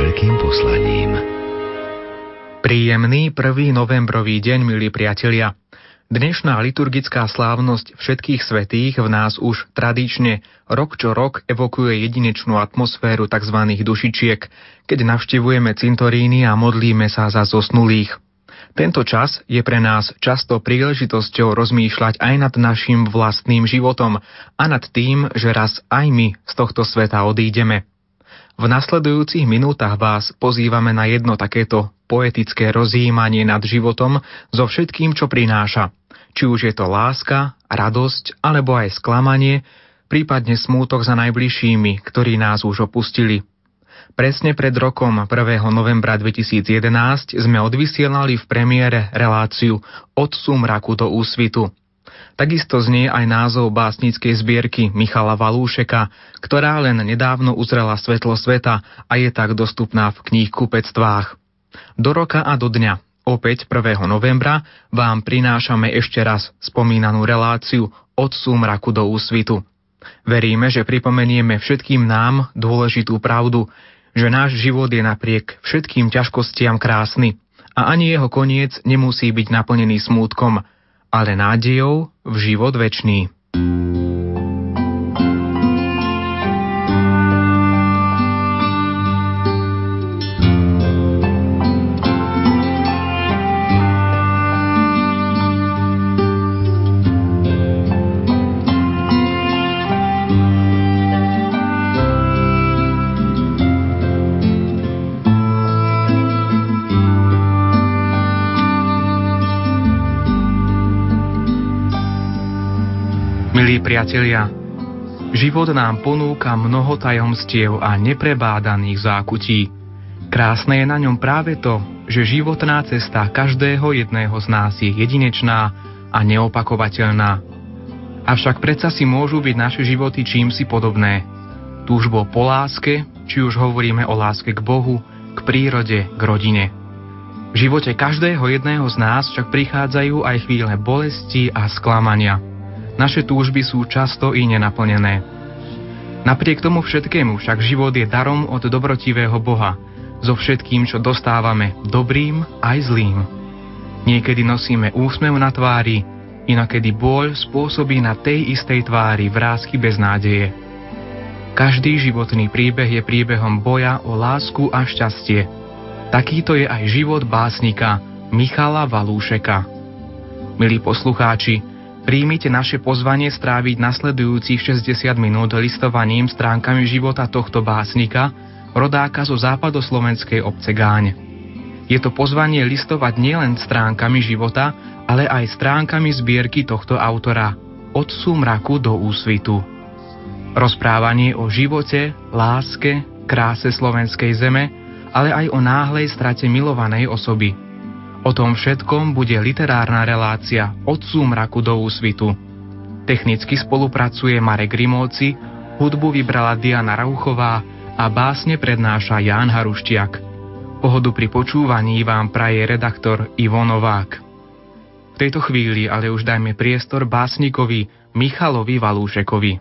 veľkým poslaním. Príjemný 1. novembrový deň, milí priatelia. Dnešná liturgická slávnosť všetkých svetých v nás už tradične rok čo rok evokuje jedinečnú atmosféru tzv. dušičiek, keď navštevujeme cintoríny a modlíme sa za zosnulých. Tento čas je pre nás často príležitosťou rozmýšľať aj nad našim vlastným životom a nad tým, že raz aj my z tohto sveta odídeme. V nasledujúcich minútach vás pozývame na jedno takéto poetické rozjímanie nad životom so všetkým, čo prináša – či už je to láska, radosť alebo aj sklamanie, prípadne smútok za najbližšími, ktorí nás už opustili. Presne pred rokom 1. novembra 2011 sme odvysielali v premiére reláciu Od sumraku do úsvitu. Takisto znie aj názov básnickej zbierky Michala Valúšeka, ktorá len nedávno uzrela svetlo sveta a je tak dostupná v knihkupectvách. Do roka a do dňa Opäť 1. novembra vám prinášame ešte raz spomínanú reláciu od súmraku do úsvitu. Veríme, že pripomenieme všetkým nám dôležitú pravdu, že náš život je napriek všetkým ťažkostiam krásny a ani jeho koniec nemusí byť naplnený smútkom, ale nádejou v život večný. Priatelia, život nám ponúka mnoho tajomstiev a neprebádaných zákutí. Krásne je na ňom práve to, že životná cesta každého jedného z nás je jedinečná a neopakovateľná. Avšak predsa si môžu byť naše životy čím si podobné. Túžbo po láske, či už hovoríme o láske k Bohu, k prírode, k rodine. V živote každého jedného z nás však prichádzajú aj chvíle bolesti a sklamania – naše túžby sú často i nenaplnené. Napriek tomu všetkému však život je darom od dobrotivého Boha, so všetkým, čo dostávame, dobrým aj zlým. Niekedy nosíme úsmev na tvári, inokedy bôľ spôsobí na tej istej tvári vrázky bez nádeje. Každý životný príbeh je príbehom boja o lásku a šťastie. Takýto je aj život básnika Michala Valúšeka. Milí poslucháči, Príjmite naše pozvanie stráviť nasledujúcich 60 minút listovaním stránkami života tohto básnika, rodáka zo západoslovenskej obce Gáň. Je to pozvanie listovať nielen stránkami života, ale aj stránkami zbierky tohto autora Od súmraku do úsvitu. Rozprávanie o živote, láske, kráse slovenskej zeme, ale aj o náhlej strate milovanej osoby – O tom všetkom bude literárna relácia od súmraku do úsvitu. Technicky spolupracuje Marek Grimovci, hudbu vybrala Diana Rauchová a básne prednáša Ján Haruštiak. Pohodu pri počúvaní vám praje redaktor Ivo Novák. V tejto chvíli ale už dajme priestor básnikovi Michalovi Valúšekovi.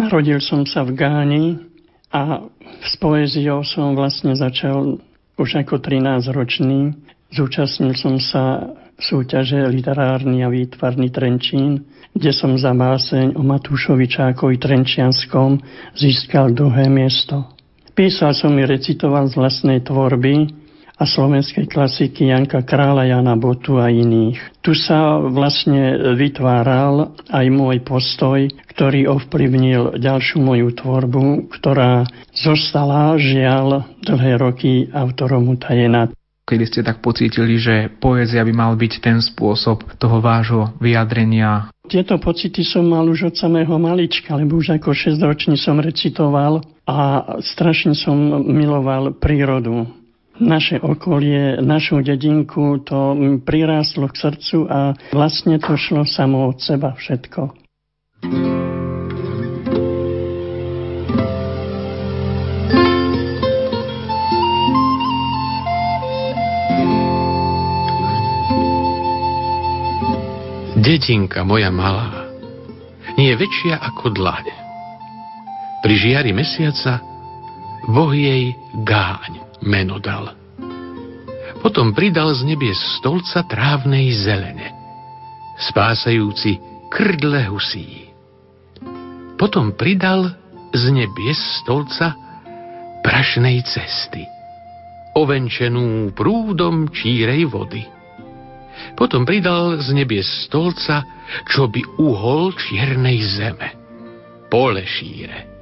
Narodil som sa v Gáni a s poéziou som vlastne začal už ako 13-ročný Zúčastnil som sa súťaže Literárny a výtvarný Trenčín, kde som za báseň o Matúšovi Čákovi Trenčianskom získal druhé miesto. Písal som i recitoval z vlastnej tvorby a slovenskej klasiky Janka Krála, Jana Botu a iných. Tu sa vlastne vytváral aj môj postoj, ktorý ovplyvnil ďalšiu moju tvorbu, ktorá zostala žiaľ dlhé roky autorom utajená kedy ste tak pocítili, že poézia by mal byť ten spôsob toho vášho vyjadrenia? Tieto pocity som mal už od samého malička, lebo už ako 6-ročný som recitoval a strašne som miloval prírodu. Naše okolie, našu dedinku, to prirástlo k srdcu a vlastne to šlo samo od seba všetko. Dedinka moja malá, nie väčšia ako dlaň. Pri žiari mesiaca Boh jej gáň. meno dal. Potom pridal z nebies stolca trávnej zelene, spásajúci krdle husí. Potom pridal z nebies stolca prašnej cesty, ovenčenú prúdom čírej vody. Potom pridal z nebies stolca, čo by uhol čiernej zeme, pole šíre.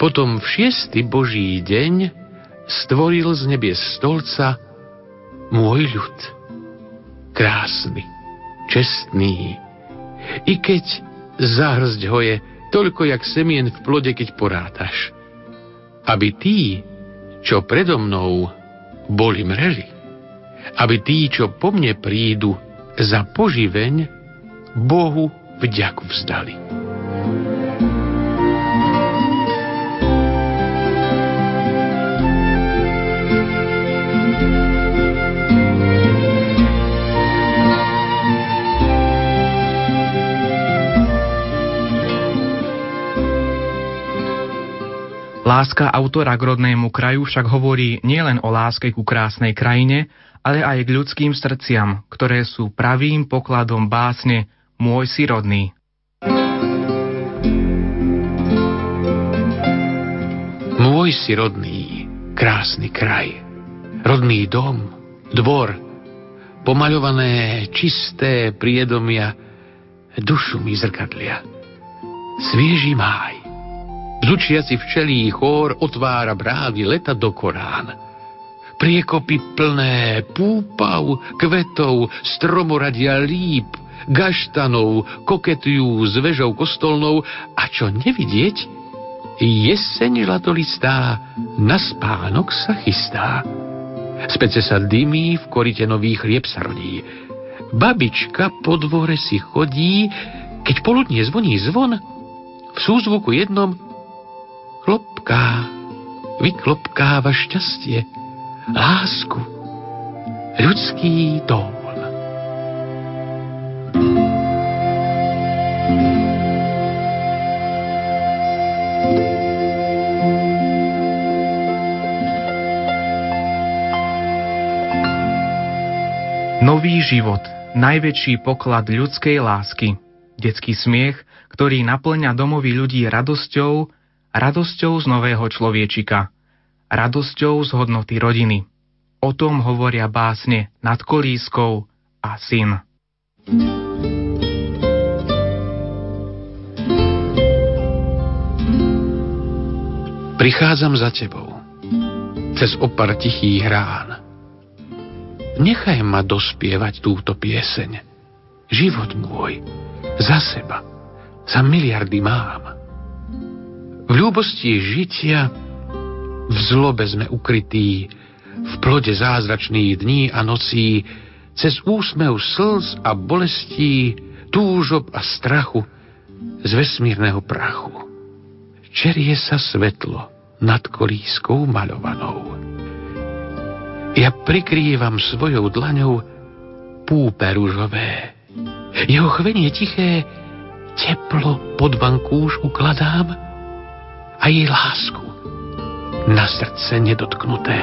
Potom v šiestý boží deň stvoril z nebies stolca môj ľud. Krásny, čestný. I keď zahrzť ho je toľko jak semien v plode, keď porátaš. Aby tí, čo predo mnou boli mreli, aby tí, čo po mne prídu, za poživeň Bohu vďaku vzdali. Láska autora k rodnému kraju však hovorí nielen o láske ku krásnej krajine, ale aj k ľudským srdciam, ktoré sú pravým pokladom básne Môj si rodný. Môj si krásny kraj, rodný dom, dvor, pomaľované čisté priedomia, dušu mi zrkadlia. Svieži máj, Bzučiaci včelí chór otvára brávy leta do Korán. Priekopy plné púpav, kvetov, stromoradia líp, gaštanov koketujú s vežou kostolnou a čo nevidieť, jeseň žlatolistá na spánok sa chystá. Spece sa dymí, v korite nový chlieb sa. Babička po dvore si chodí, keď poludne zvoní zvon, v súzvuku jednom klopká, vyklopkáva šťastie, lásku, ľudský tón. Nový život, najväčší poklad ľudskej lásky, detský smiech, ktorý naplňa domovy ľudí radosťou radosťou z nového človečika, radosťou z hodnoty rodiny. O tom hovoria básne nad kolískou a syn. Prichádzam za tebou, cez opar tichých rán. Nechaj ma dospievať túto pieseň. Život môj, za seba, za miliardy mám. V ľúbosti žitia v zlobe sme ukrytí, v plode zázračných dní a nocí, cez úsmev slz a bolestí, túžob a strachu z vesmírneho prachu. Čerie sa svetlo nad kolískou maľovanou. Ja prikrývam svojou dlaňou púpe rúžové. Jeho chvenie tiché teplo pod vankúš ukladám a jej lásku na srdce nedotknuté.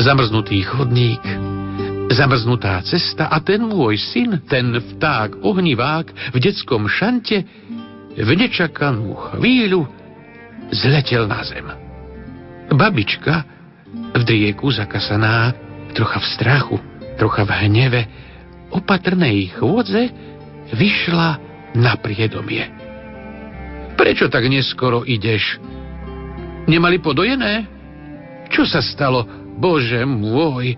Zamrznutý chodník, zamrznutá cesta a ten môj syn, ten vták ohnivák v detskom šante v nečakanú chvíľu zletel na zem. Babička v drieku zakasaná, trocha v strachu, trocha v hneve, opatrnej chôdze vyšla na priedomie. Prečo tak neskoro ideš? Nemali podojené? Čo sa stalo? Bože môj!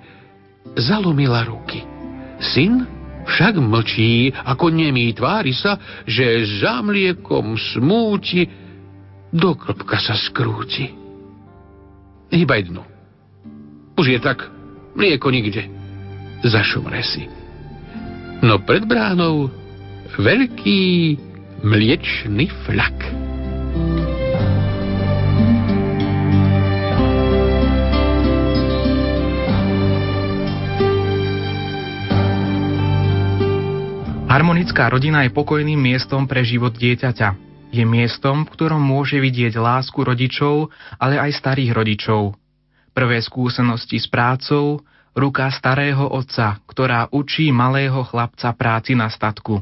Zalomila ruky. Syn však mlčí, ako nemý tvári sa, že za mliekom smúti, do klopka sa skrúti. Hýbaj dnu. Už je tak, mlieko nikde. Zašumre si. No pred bránou veľký mliečný flak. Harmonická rodina je pokojným miestom pre život dieťaťa. Je miestom, v ktorom môže vidieť lásku rodičov, ale aj starých rodičov, Prvé skúsenosti s prácou, ruka starého otca, ktorá učí malého chlapca práci na statku.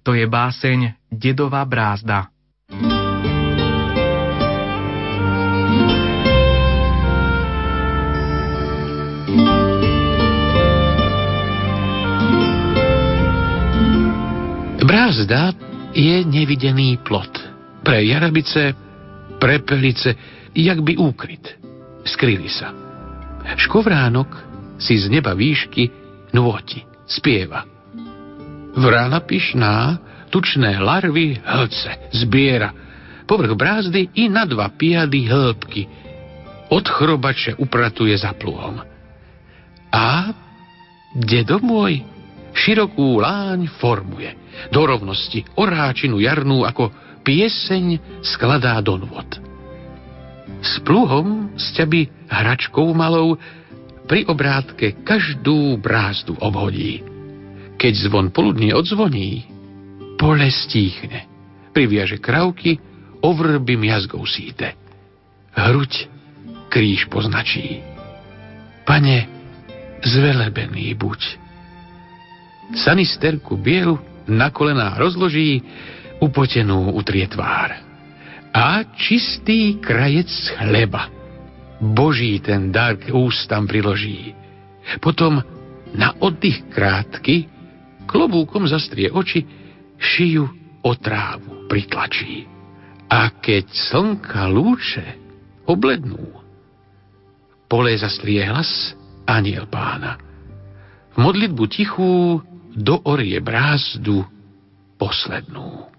To je báseň Dedová brázda. Brázda je nevidený plot. Pre jarabice, prepelice, jak by úkryt. Skryli sa. Škovránok si z neba výšky nôti, spieva. Vrana pyšná, tučné larvy hlce, zbiera. Povrch brázdy i na dva piady hĺbky. Od chrobače upratuje za pluhom. A dedo môj širokú láň formuje. Do rovnosti oráčinu jarnú ako pieseň skladá do nôd. S pluhom sťaby hračkou malou pri obrátke každú brázdu obhodí. Keď zvon poludne odzvoní, pole stíchne. Priviaže kravky, ovrby miazgou síte. Hruď kríž poznačí. Pane, zvelebený buď sanisterku bielu na kolená rozloží, upotenú utrie tvár. A čistý krajec chleba. Boží ten dar k ústam priloží. Potom na oddych krátky klobúkom zastrie oči, šiju otrávu pritlačí. A keď slnka lúče oblednú, pole zastrie hlas aniel pána. V modlitbu tichú doorie brázdu poslednú.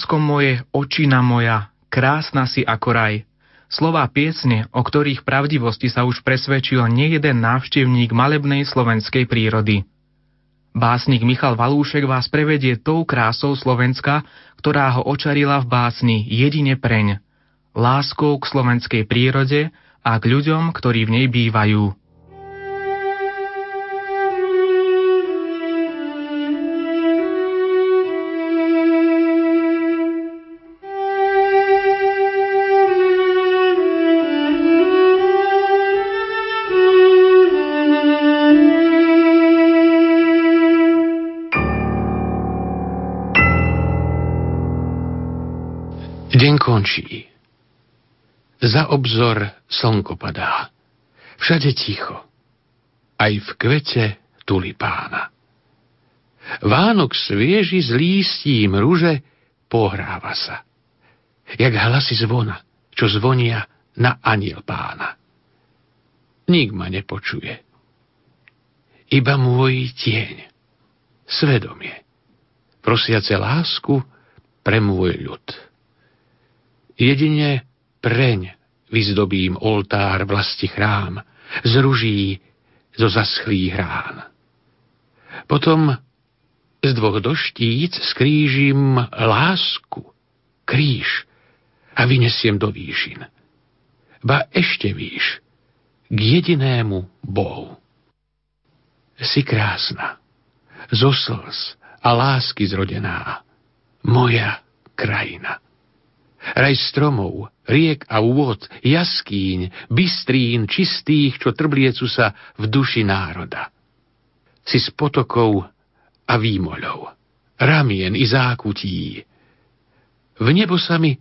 Slovensko moje, očina moja, krásna si ako raj. Slová piesne, o ktorých pravdivosti sa už presvedčil nejeden návštevník malebnej slovenskej prírody. Básnik Michal Valúšek vás prevedie tou krásou Slovenska, ktorá ho očarila v básni jedine preň, láskou k slovenskej prírode a k ľuďom, ktorí v nej bývajú. Končí. Za obzor slnko padá. Všade ticho. Aj v kvete tulipána. Vánok svieži s lístím ruže pohráva sa. Jak hlasy zvona, čo zvonia na aniel pána. Nik ma nepočuje. Iba môj tieň, svedomie, prosiace lásku pre môj ľud. Jedine preň vyzdobím oltár vlasti chrám, z ruží, zo zaschlých rán. Potom z dvoch doštíc skrížim lásku, kríž a vynesiem do výšin. Ba ešte výš, k jedinému Bohu. Si krásna, zo slz a lásky zrodená, moja krajina. Raj stromov, riek a úvod, jaskýň, bystrín čistých, čo trbliecu sa v duši národa. Si s potokov a výmoľov, ramien i zákutí. V nebo sa mi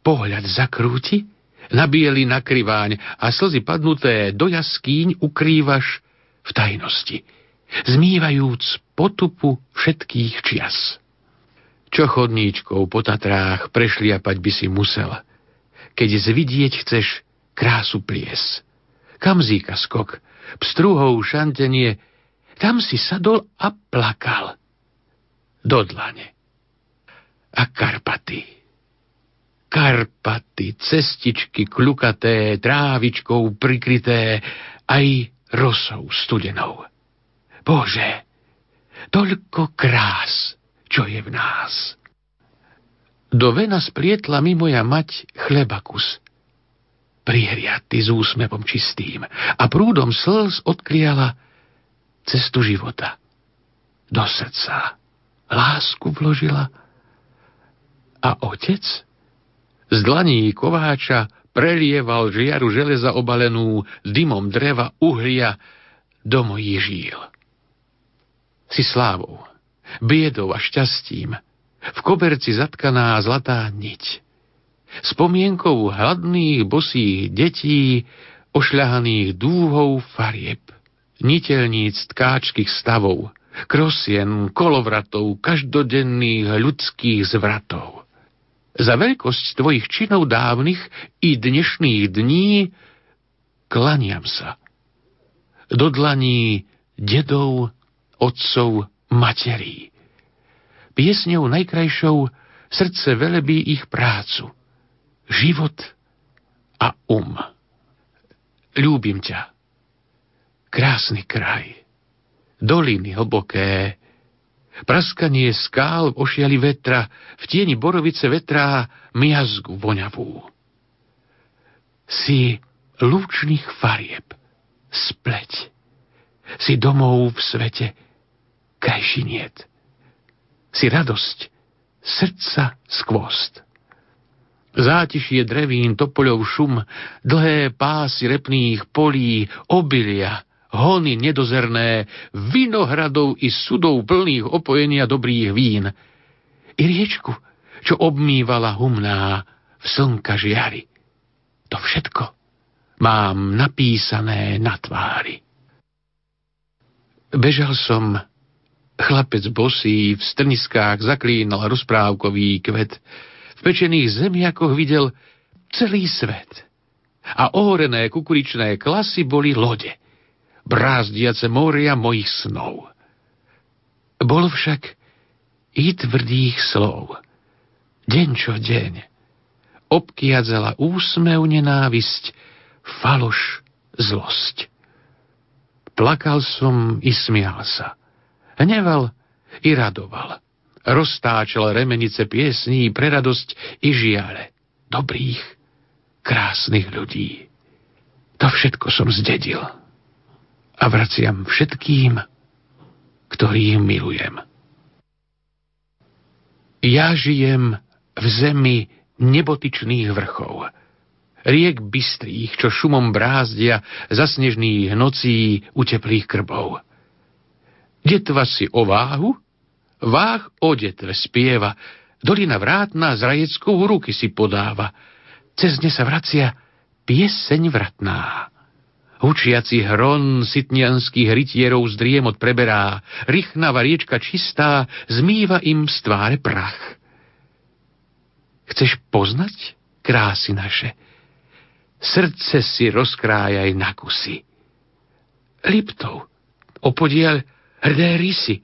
pohľad zakrúti, na bieli a slzy padnuté do jaskýň ukrývaš v tajnosti, zmývajúc potupu všetkých čias. Čo chodníčkou po Tatrách prešliapať by si musel, keď zvidieť chceš krásu plies. Kamzíka skok, pstruhou šantenie, tam si sadol a plakal. Do dlane. A Karpaty. Karpaty, cestičky kľukaté, trávičkou prikryté, aj rosou studenou. Bože, toľko krás čo je v nás. Do vena splietla mi moja mať chlebakus, prihriaty s úsmevom čistým a prúdom slz odkriala cestu života. Do srdca lásku vložila a otec z dlaní kováča prelieval žiaru železa obalenú dymom dreva uhlia do mojich žíl. Si slávou, biedou a šťastím, v koberci zatkaná zlatá niť. Spomienkou hladných bosých detí, ošľahaných dúhou farieb, niteľníc tkáčkých stavov, krosien, kolovratov, každodenných ľudských zvratov. Za veľkosť tvojich činov dávnych i dnešných dní klaniam sa. Do dlaní dedov, otcov, materí. Piesňou najkrajšou srdce velebí ich prácu, život a um. Ľúbim ťa. Krásny kraj. Doliny hlboké, praskanie skál v ošiali vetra, v tieni borovice vetrá miazgu voňavú. Si lúčných farieb, spleť. Si domov v svete, krajšiniet. Si radosť, srdca skvost. Zátišie drevín, topoľov šum, dlhé pásy repných polí, obilia, hony nedozerné, vinohradov i sudov plných opojenia dobrých vín. I riečku, čo obmývala humná v slnka žiary. To všetko mám napísané na tvári. Bežal som Chlapec bosý v strniskách zaklínal rozprávkový kvet. V pečených zemiakoch videl celý svet. A ohorené kukuričné klasy boli lode, brázdiace moria mojich snov. Bol však i tvrdých slov, deň čo deň, obkiadzala úsmev nenávisť, faloš zlosť. Plakal som i smial sa. Hneval i radoval. Roztáčal remenice piesní pre radosť i žiale. Dobrých, krásnych ľudí. To všetko som zdedil. A vraciam všetkým, ktorých milujem. Ja žijem v zemi nebotyčných vrchov, riek bystrých, čo šumom brázdia za snežných nocí u teplých krbov. Detva si o váhu, váh o detve spieva, dolina vrátna z rajeckou ruky si podáva, cez ne sa vracia pieseň vratná. Hučiaci hron sitnianských rytierov z driemot preberá, rychnava riečka čistá zmýva im z tváre prach. Chceš poznať krásy naše? Srdce si rozkrájaj na kusy. Liptov, opodiel hrdé rysy,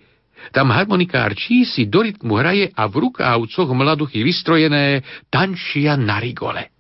tam harmonikár čísi do rytmu hraje a v rukávcoch mladuchy vystrojené tančia na rigole.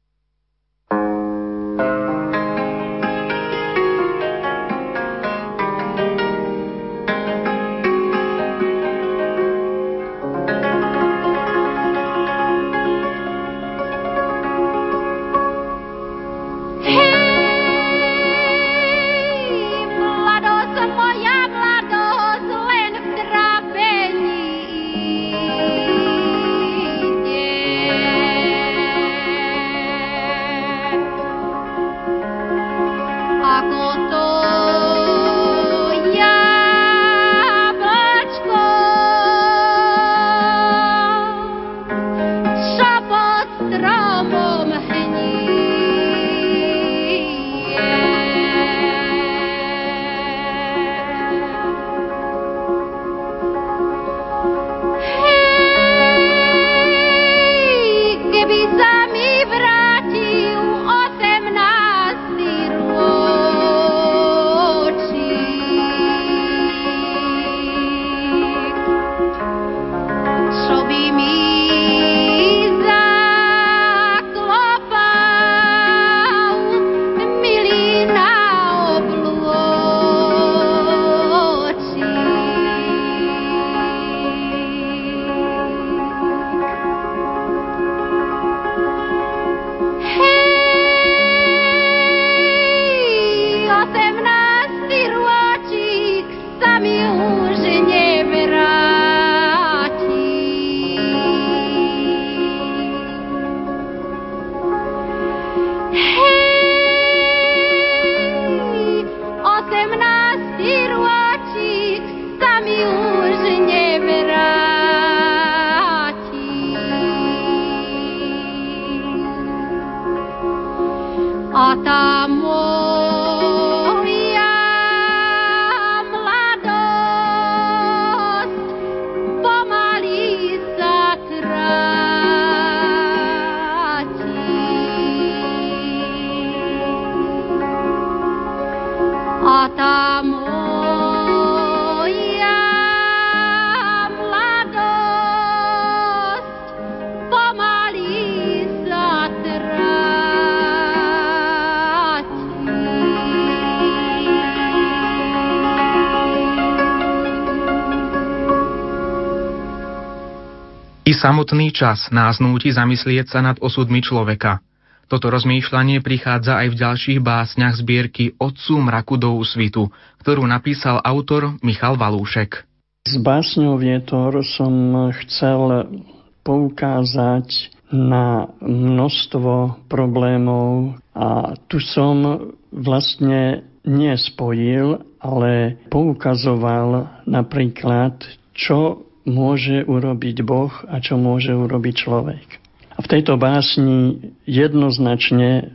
Samotný čas nás núti zamyslieť sa nad osudmi človeka. Toto rozmýšľanie prichádza aj v ďalších básniach zbierky Otcu mraku do úsvitu, ktorú napísal autor Michal Valúšek. S básňou Vietor som chcel poukázať na množstvo problémov a tu som vlastne nespojil, ale poukazoval napríklad, čo môže urobiť Boh a čo môže urobiť človek. A v tejto básni jednoznačne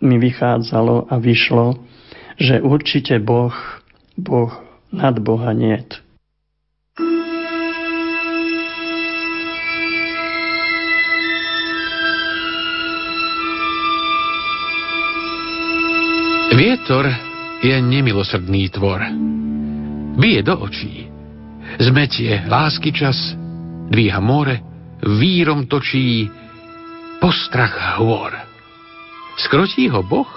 mi vychádzalo a vyšlo, že určite Boh, Boh nad Boha niet. Vietor je nemilosrdný tvor. Bije do očí, Zmetie lásky čas, dvíha more, vírom točí postrach hôr. Skrotí ho Boh,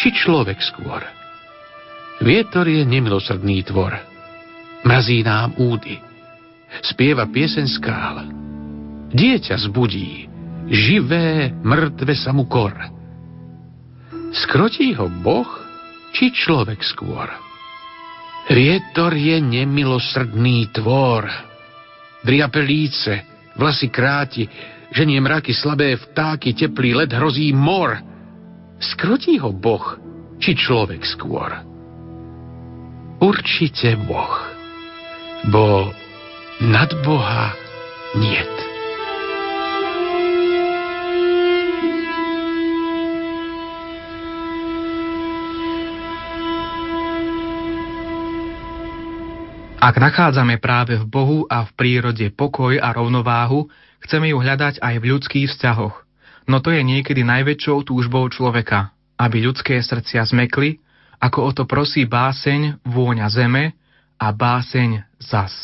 či človek skôr? Vietor je nemilosrdný tvor. Mrazí nám údy. Spieva piesen skál. Dieťa zbudí. Živé, mŕtve sa mu kor. Skrotí ho Boh, či človek skôr? Vietor je nemilosrdný tvor. Dria pelíce, vlasy kráti, ženie mraky slabé vtáky, teplý led hrozí mor. Skrotí ho Boh, či človek skôr? Určite Boh, bo nad Boha niet. Ak nachádzame práve v Bohu a v prírode pokoj a rovnováhu, chceme ju hľadať aj v ľudských vzťahoch. No to je niekedy najväčšou túžbou človeka, aby ľudské srdcia zmekli, ako o to prosí báseň Vôňa zeme a báseň Zas.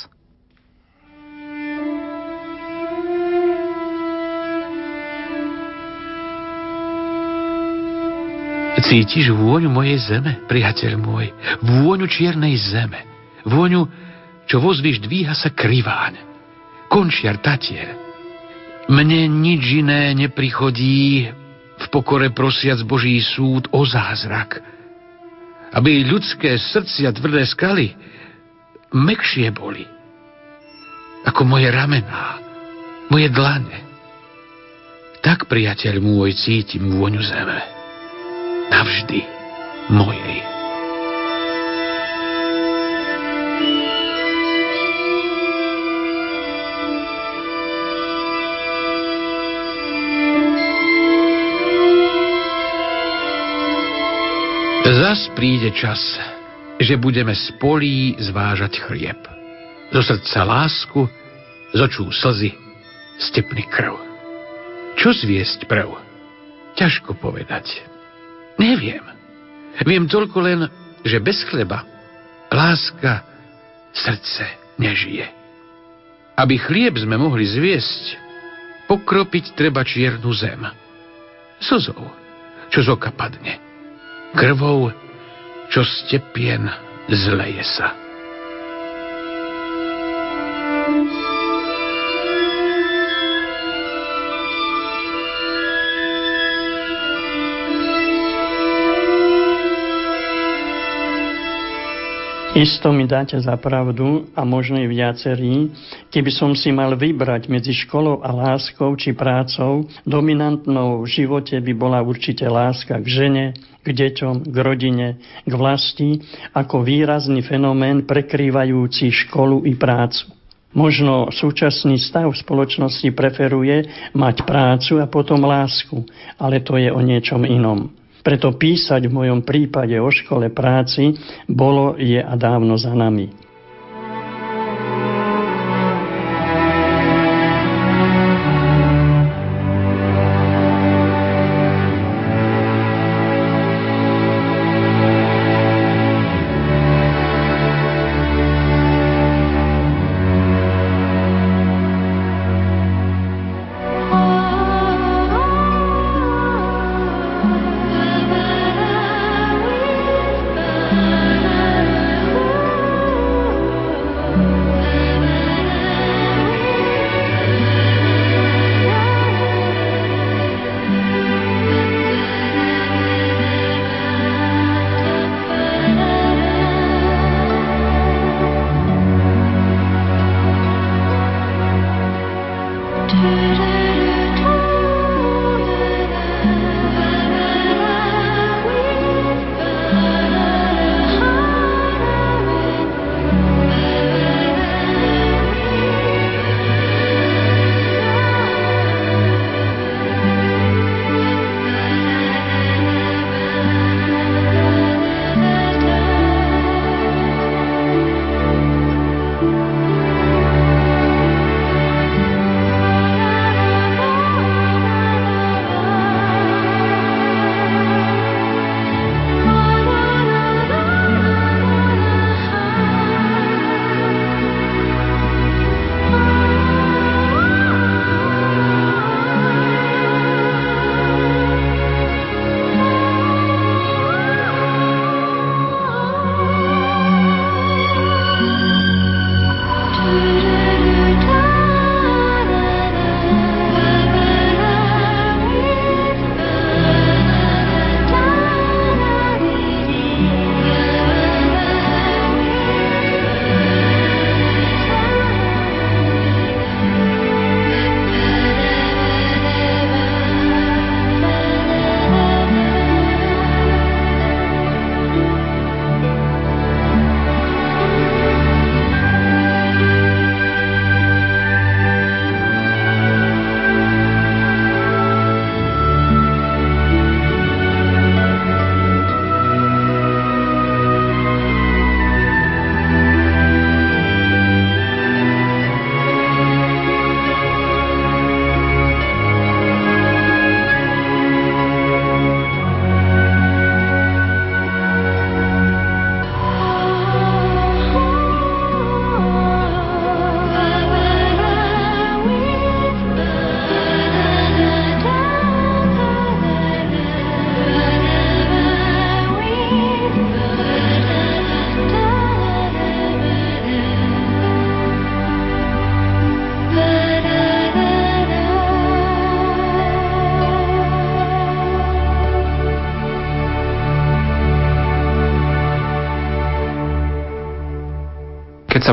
Cítiš vôňu mojej zeme, priateľ môj, vôňu čiernej zeme, vôňu čo vozviš dvíha sa kriváň. Končiar tatier. Mne nič iné neprichodí, v pokore prosiac Boží súd o zázrak. Aby ľudské srdcia tvrdé skaly mekšie boli. Ako moje ramená, moje dlane. Tak, priateľ môj, cítim vôňu zeme. Navždy mojej. Zas príde čas, že budeme z polí zvážať chlieb. Zo srdca lásku, z očú slzy, stepný krv. Čo zviesť prv? Ťažko povedať. Neviem. Viem toľko len, že bez chleba láska srdce nežije. Aby chlieb sme mohli zviesť, pokropiť treba čiernu zem. Slzou, čo z oka padne krvou, čo stepien zleje sa. Isto mi dáte za pravdu a možno i viacerí, keby som si mal vybrať medzi školou a láskou či prácou, dominantnou v živote by bola určite láska k žene, k deťom, k rodine, k vlasti, ako výrazný fenomén prekrývajúci školu i prácu. Možno súčasný stav v spoločnosti preferuje mať prácu a potom lásku, ale to je o niečom inom. Preto písať v mojom prípade o škole práci bolo, je a dávno za nami.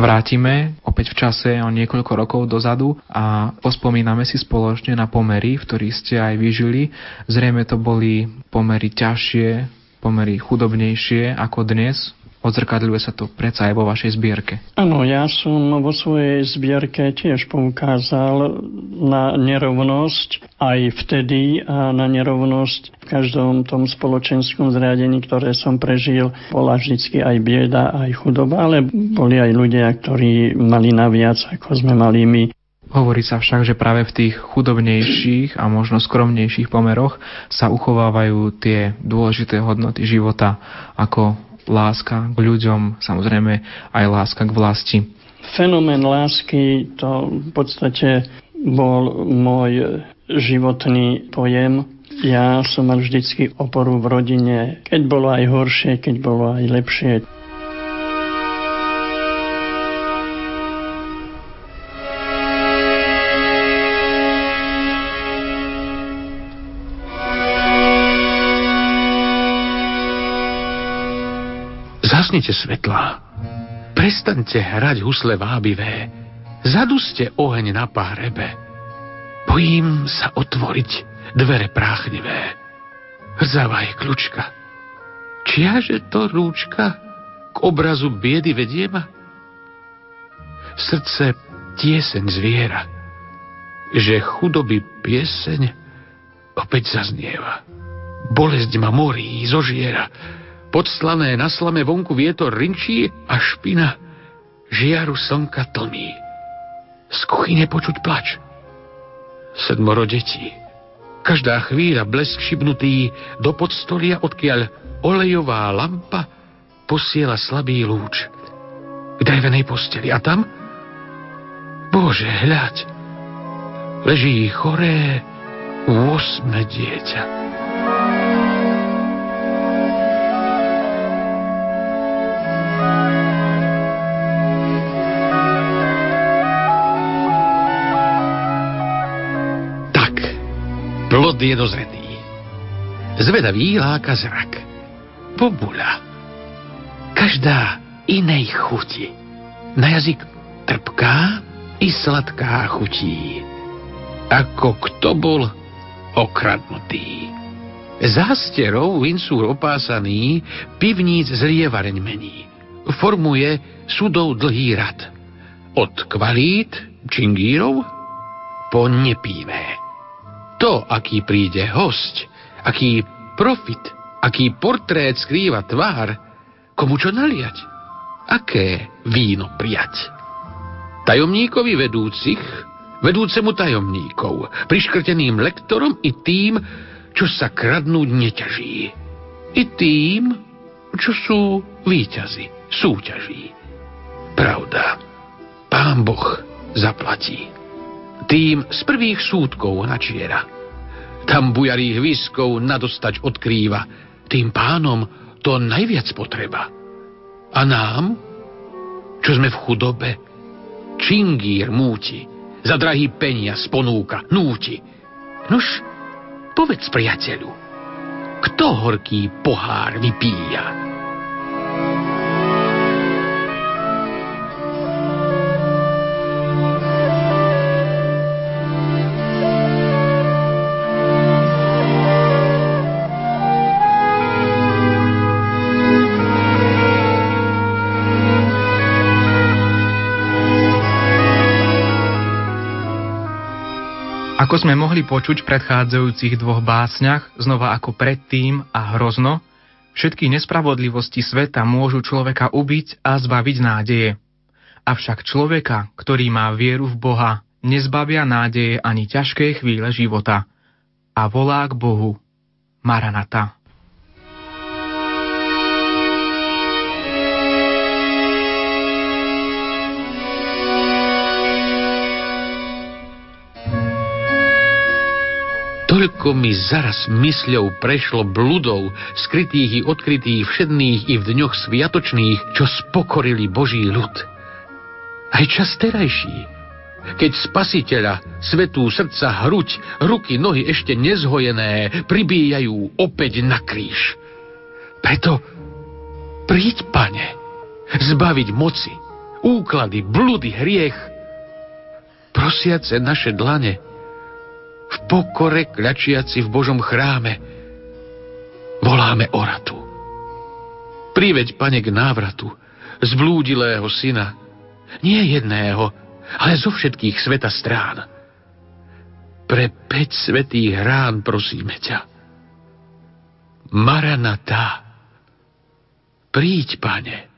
Vrátime opäť v čase o niekoľko rokov dozadu a pospomíname si spoločne na pomery, v ktorých ste aj vyžili, zrejme to boli pomery ťažšie, pomery chudobnejšie ako dnes, Odzrkadľuje sa to predsa aj vo vašej zbierke. Áno, ja som vo svojej zbierke tiež poukázal na nerovnosť aj vtedy a na nerovnosť v každom tom spoločenskom zriadení, ktoré som prežil. Bola vždy aj bieda, aj chudoba, ale boli aj ľudia, ktorí mali naviac, ako sme mali my. Hovorí sa však, že práve v tých chudobnejších a možno skromnejších pomeroch sa uchovávajú tie dôležité hodnoty života, ako láska k ľuďom, samozrejme aj láska k vlasti. Fenomén lásky to v podstate bol môj životný pojem. Ja som mal vždycky oporu v rodine, keď bolo aj horšie, keď bolo aj lepšie. Zhasnite svetlá. Prestaňte hrať husle vábivé. Zaduste oheň na párebe. Bojím sa otvoriť dvere práchnivé. Hrdzavá je kľúčka. Čiaže to rúčka k obrazu biedy vedie ma? Srdce tieseň zviera, že chudoby pieseň opäť zaznieva. Bolesť ma morí, zožiera, Podslané na slame vonku vietor rinčí a špina žiaru slnka tlmí. Z kuchyne počuť plač. Sedmoro detí. Každá chvíľa blesk šibnutý do podstolia, odkiaľ olejová lampa posiela slabý lúč k drevenej posteli. A tam, Bože, hľaď, leží choré 8 dieťa. Je dozretý. Zvedavý láka zrak. Bobula. Každá inej chuti. Na jazyk trpká i sladká chutí. Ako kto bol okradnutý. Zásterov vincúr opásaný pivníc zlievareň mení. Formuje sudov dlhý rad. Od kvalít čingírov po nepívé to, aký príde host, aký profit, aký portrét skrýva tvár, komu čo naliať, aké víno prijať. Tajomníkovi vedúcich, vedúcemu tajomníkov, priškrteným lektorom i tým, čo sa kradnúť neťaží. I tým, čo sú výťazi, súťaží. Pravda, pán Boh zaplatí tým z prvých súdkov načiera. Tam bujarých výskov nadostať odkrýva. Tým pánom to najviac potreba. A nám, čo sme v chudobe, čingír múti, za drahý peniaz ponúka, núti. Nož, povedz priateľu, kto horký pohár vypíja? Ako sme mohli počuť v predchádzajúcich dvoch básniach, znova ako predtým a hrozno, všetky nespravodlivosti sveta môžu človeka ubiť a zbaviť nádeje. Avšak človeka, ktorý má vieru v Boha, nezbavia nádeje ani ťažké chvíle života. A volá k Bohu. Maranata. Toľko mi zaraz mysľou prešlo bludov, skrytých i odkrytých všedných i v dňoch sviatočných, čo spokorili Boží ľud. Aj čas terajší, keď spasiteľa, svetú srdca, hruď, ruky, nohy ešte nezhojené, pribíjajú opäť na kríž. Preto príď, pane, zbaviť moci, úklady, bludy, hriech, prosiace naše dlane, v pokore kľačiaci v Božom chráme, voláme o ratu. Priveď, pane, k návratu zblúdilého syna, nie jedného, ale zo všetkých sveta strán. Pre päť svetých rán prosíme ťa. Maranatá, príď, pane.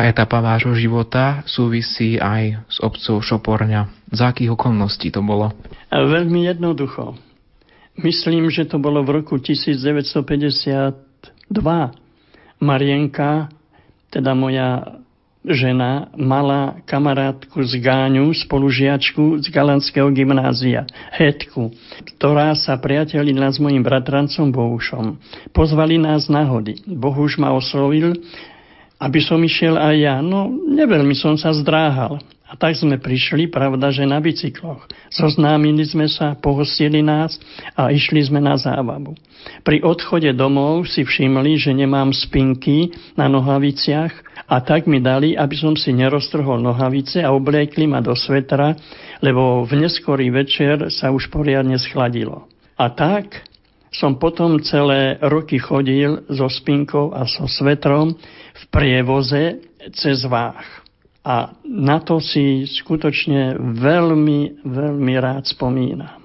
Tá etapa vášho života súvisí aj s obcov Šoporňa. Za akých okolností to bolo? Veľmi jednoducho. Myslím, že to bolo v roku 1952. Marienka, teda moja žena, mala kamarátku z Gáňu, spolužiačku z Galanského gymnázia, Hetku, ktorá sa priatelila s mojim bratrancom Bohušom. Pozvali nás na hody. Bohuš ma oslovil, aby som išiel aj ja. No, neveľmi som sa zdráhal. A tak sme prišli, pravda, že na bicykloch. Zoznámili sme sa, pohostili nás a išli sme na zábavu. Pri odchode domov si všimli, že nemám spinky na nohaviciach a tak mi dali, aby som si neroztrhol nohavice a obliekli ma do svetra, lebo v neskorý večer sa už poriadne schladilo. A tak som potom celé roky chodil so spinkou a so svetrom, v prievoze cez váh. A na to si skutočne veľmi, veľmi rád spomínam.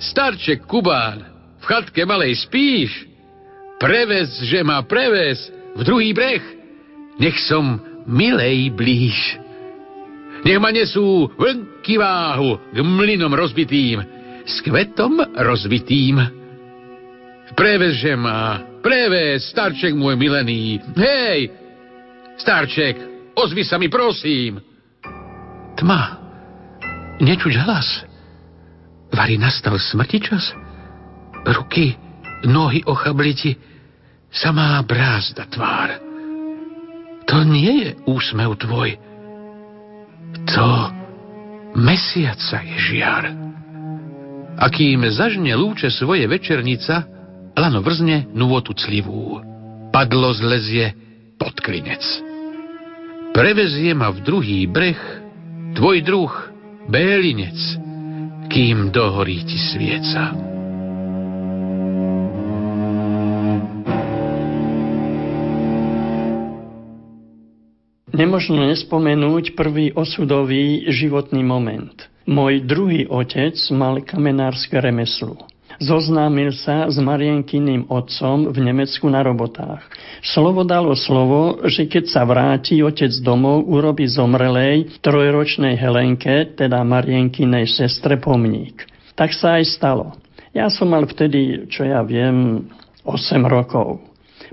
Starček Kubán, v chatke malej spíš? Prevez, že ma prevez, v druhý breh, nech som milej blíž. Nech ma nesú vlnky váhu k mlynom rozbitým, s kvetom rozbitým. Preveže ma, prevez, starček môj milený. Hej, starček, ozvi sa mi, prosím. Tma, nečuť hlas. Vary nastal smrti čas? Ruky, nohy ochabliti, samá brázda tvár. To nie je úsmev tvoj, to mesiaca je žiar. A kým zažne lúče svoje večernica, lano vrzne nôvotu clivú. Padlo zlezie pod klinec. Prevezie ma v druhý breh tvoj druh, bélinec, kým dohorí ti svieca. Nemožno nespomenúť prvý osudový životný moment. Môj druhý otec mal kamenárske remeslo. Zoznámil sa s Marienkyným otcom v Nemecku na robotách. Slovo dalo slovo, že keď sa vráti otec domov, urobí zomrelej trojročnej Helenke, teda Marienkynej sestre, pomník. Tak sa aj stalo. Ja som mal vtedy, čo ja viem, 8 rokov.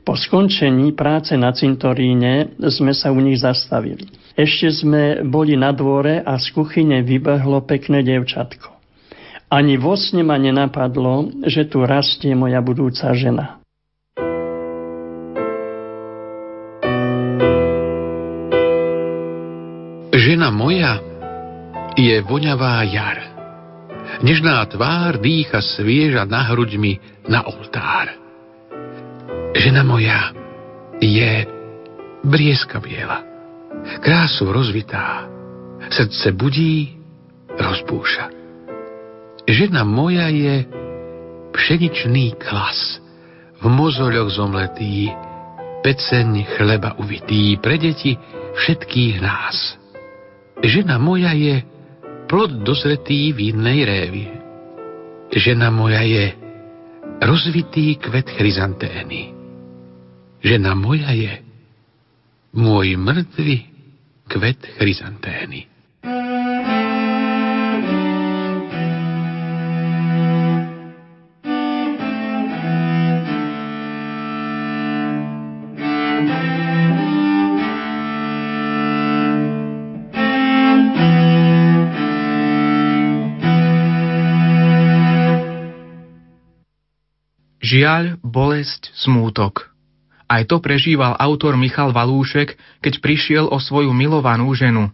Po skončení práce na cintoríne sme sa u nich zastavili. Ešte sme boli na dvore a z kuchyne vybehlo pekné devčatko. Ani vo sne ma nenapadlo, že tu rastie moja budúca žena. Žena moja je voňavá jar. Nežná tvár dýcha svieža na hruďmi na oltár. Žena moja je brieska biela, krásu rozvitá, srdce budí, rozbúša. Žena moja je pšeničný klas, v mozoľoch zomletý, peceň chleba uvitý pre deti všetkých nás. Žena moja je plod dozretý v inej révie. Žena moja je rozvitý kvet chryzantény. Žena moja je môj mŕtvy kvet chryzantény. Žiaľ, bolesť, smútok. Aj to prežíval autor Michal Valúšek, keď prišiel o svoju milovanú ženu.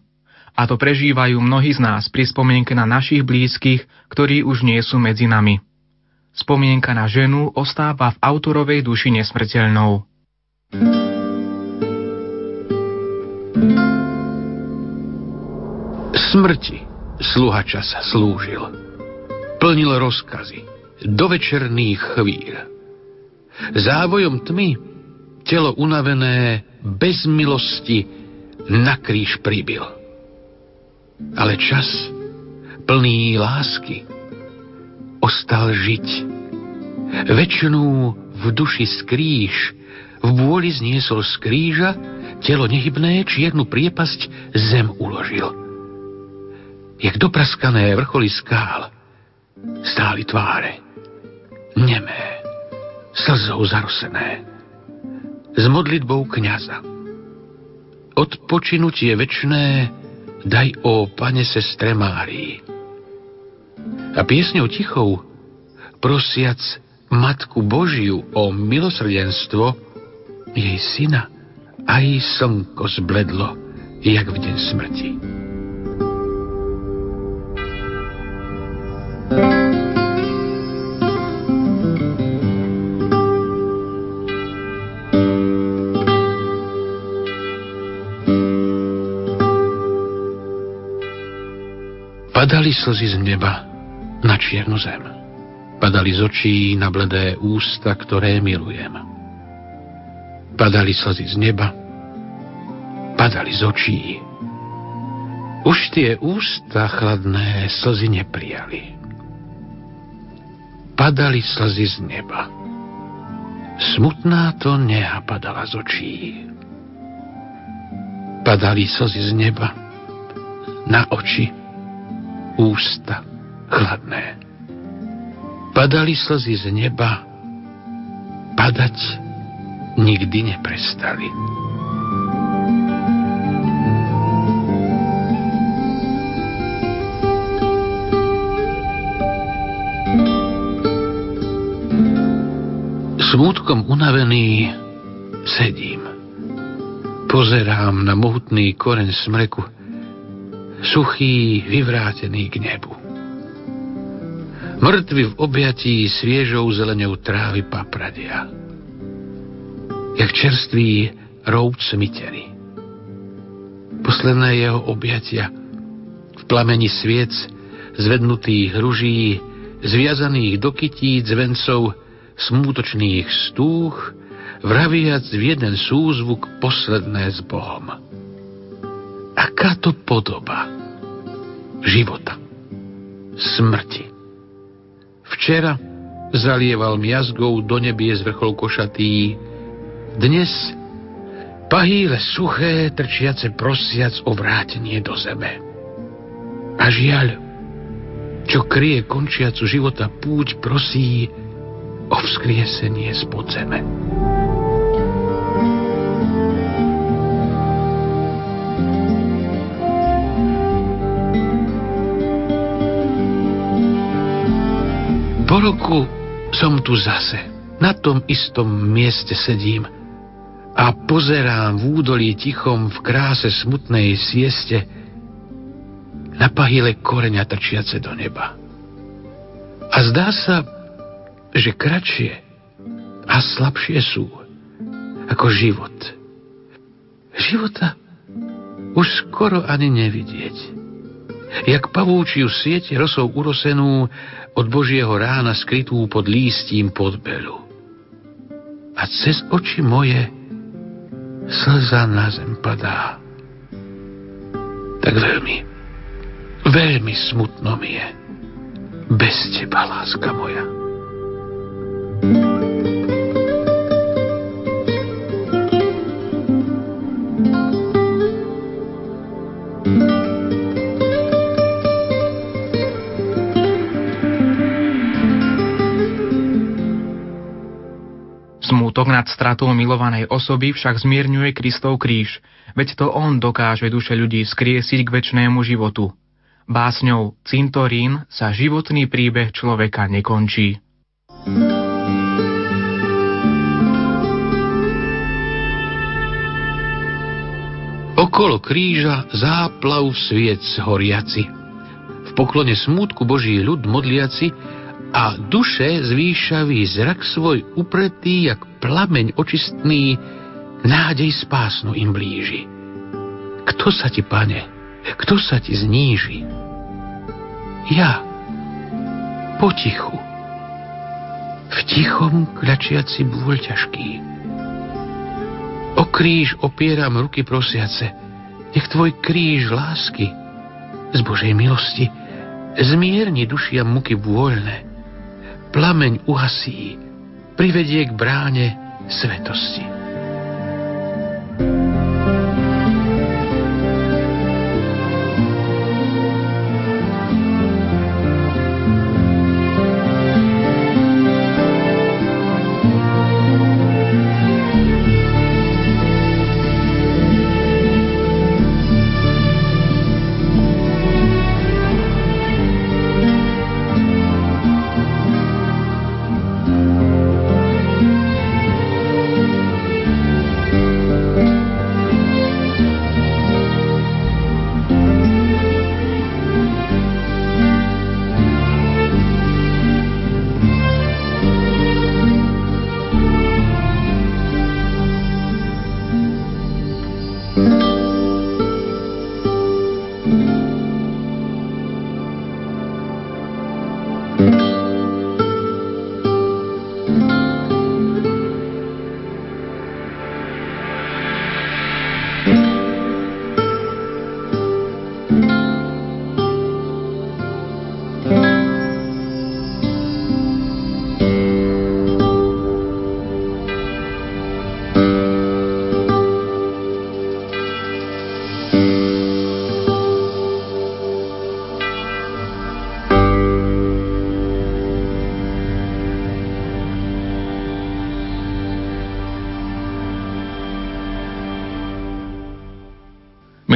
A to prežívajú mnohí z nás pri spomienke na našich blízkych, ktorí už nie sú medzi nami. Spomienka na ženu ostáva v autorovej duši nesmrteľnou. Smrti sluha čas slúžil. Plnil rozkazy do večerných chvíľ. Závojom tmy telo unavené bez milosti na kríž pribil. Ale čas, plný lásky, ostal žiť. Večnú v duši skríž, v bôli zniesol z kríža, telo nehybné čiernu priepasť zem uložil. Jak dopraskané vrcholy skál stáli tváre, nemé, slzou zarosené s modlitbou kniaza. Odpočinutie večné daj o pane sestre Márii. A piesňou tichou, prosiac Matku Božiu o milosrdenstvo, jej syna aj slnko zbledlo, jak v deň smrti. Padali slzy z neba na čiernu zem. Padali z očí na bledé ústa, ktoré milujem. Padali slzy z neba, padali z očí. Už tie ústa chladné slzy neprijali. padali slzy z neba. Smutná to neha padala z očí. Padali slzy z neba na oči, ústa chladné. Padali slzy z neba, padať nikdy neprestali. Smútkom unavený sedím. Pozerám na mohutný koreň smreku, suchý, vyvrátený k nebu. Mŕtvy v objatí sviežou zeleňou trávy papradia. Jak čerstvý roub smitery. Posledné jeho objatia v plameni sviec, zvednutých ruží, zviazaných do kytíc vencov, smútočných stúch, vraviac v jeden súzvuk posledné s Bohom. Aká to podoba života, smrti. Včera zalieval miazgou do nebie z vrchol košatý, dnes pahýle suché, trčiace prosiac o vrátenie do zeme. A žiaľ, čo kryje končiacu života púť, prosí, o vzkriesenie z podzeme. Po roku som tu zase. Na tom istom mieste sedím a pozerám v údolí tichom v kráse smutnej sieste na pahyle koreňa trčiace do neba. A zdá sa, že kratšie a slabšie sú ako život. Života už skoro ani nevidieť. Jak pavúčiu sieť rosou urosenú od Božieho rána skrytú pod lístím podbelu. A cez oči moje slza na zem padá. Tak veľmi, veľmi smutno mi je. Bez teba, láska moja. Smútok nad stratou milovanej osoby však zmierňuje Kristov kríž, veď to on dokáže duše ľudí skriesiť k väčšnému životu. Básňou Cintorín sa životný príbeh človeka nekončí. Okolo kríža záplav sviec horiaci. V poklone smútku Boží ľud modliaci a duše zvýšavý zrak svoj upretý, jak plameň očistný, nádej spásnu im blíži. Kto sa ti, pane, kto sa ti zníži? Ja, potichu, v tichom kľačiaci bôľ ťažký O kríž opieram ruky prosiace. Nech tvoj kríž lásky z Božej milosti zmierni dušia muky vôľne. Plameň uhasí, privedie k bráne svetosti.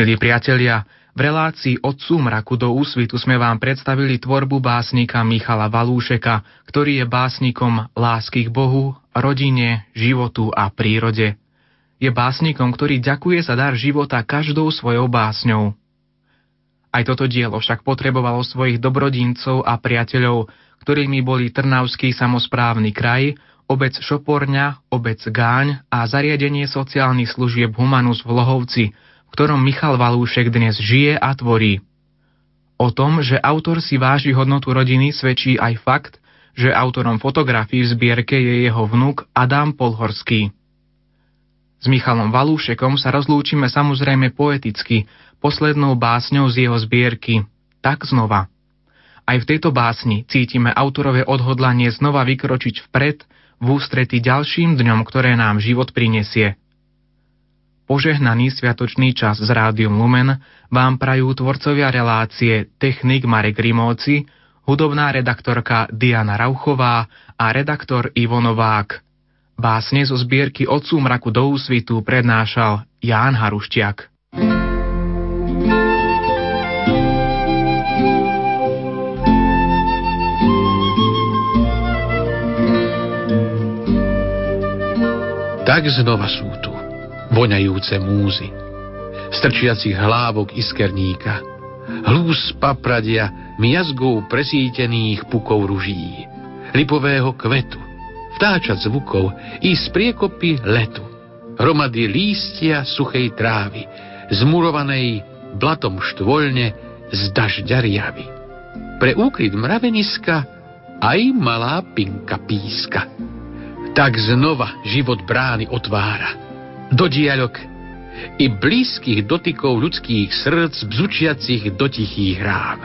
Milí priatelia, v relácii od súmraku do úsvitu sme vám predstavili tvorbu básnika Michala Valúšeka, ktorý je básnikom lásky k Bohu, rodine, životu a prírode. Je básnikom, ktorý ďakuje za dar života každou svojou básňou. Aj toto dielo však potrebovalo svojich dobrodincov a priateľov, ktorými boli Trnavský samozprávny kraj, obec Šoporňa, obec Gáň a zariadenie sociálnych služieb Humanus v Lohovci – v ktorom Michal Valúšek dnes žije a tvorí. O tom, že autor si váži hodnotu rodiny, svedčí aj fakt, že autorom fotografií v zbierke je jeho vnuk Adam Polhorský. S Michalom Valúšekom sa rozlúčime samozrejme poeticky, poslednou básňou z jeho zbierky Tak znova. Aj v tejto básni cítime autorové odhodlanie znova vykročiť vpred v ústrety ďalším dňom, ktoré nám život prinesie. Požehnaný sviatočný čas z Rádium Lumen vám prajú tvorcovia relácie technik Marek Rimovci, hudobná redaktorka Diana Rauchová a redaktor Ivo Novák. Básne zo zbierky Od súmraku do úsvitu prednášal Ján Haruščiak. Tak znova sú tu voňajúce múzy, strčiacich hlávok iskerníka, hlús papradia miazgou presítených pukov ruží, lipového kvetu, vtáčat zvukov i z priekopy letu, hromady lístia suchej trávy, zmurovanej blatom štvoľne z dažďa riavy. Pre úkryt mraveniska aj malá pinka píska. Tak znova život brány otvára do diaľok i blízkych dotykov ľudských srdc bzučiacich do tichých rán.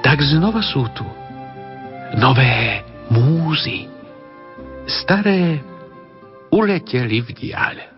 Tak znova sú tu nové múzy, staré uleteli v diaľ.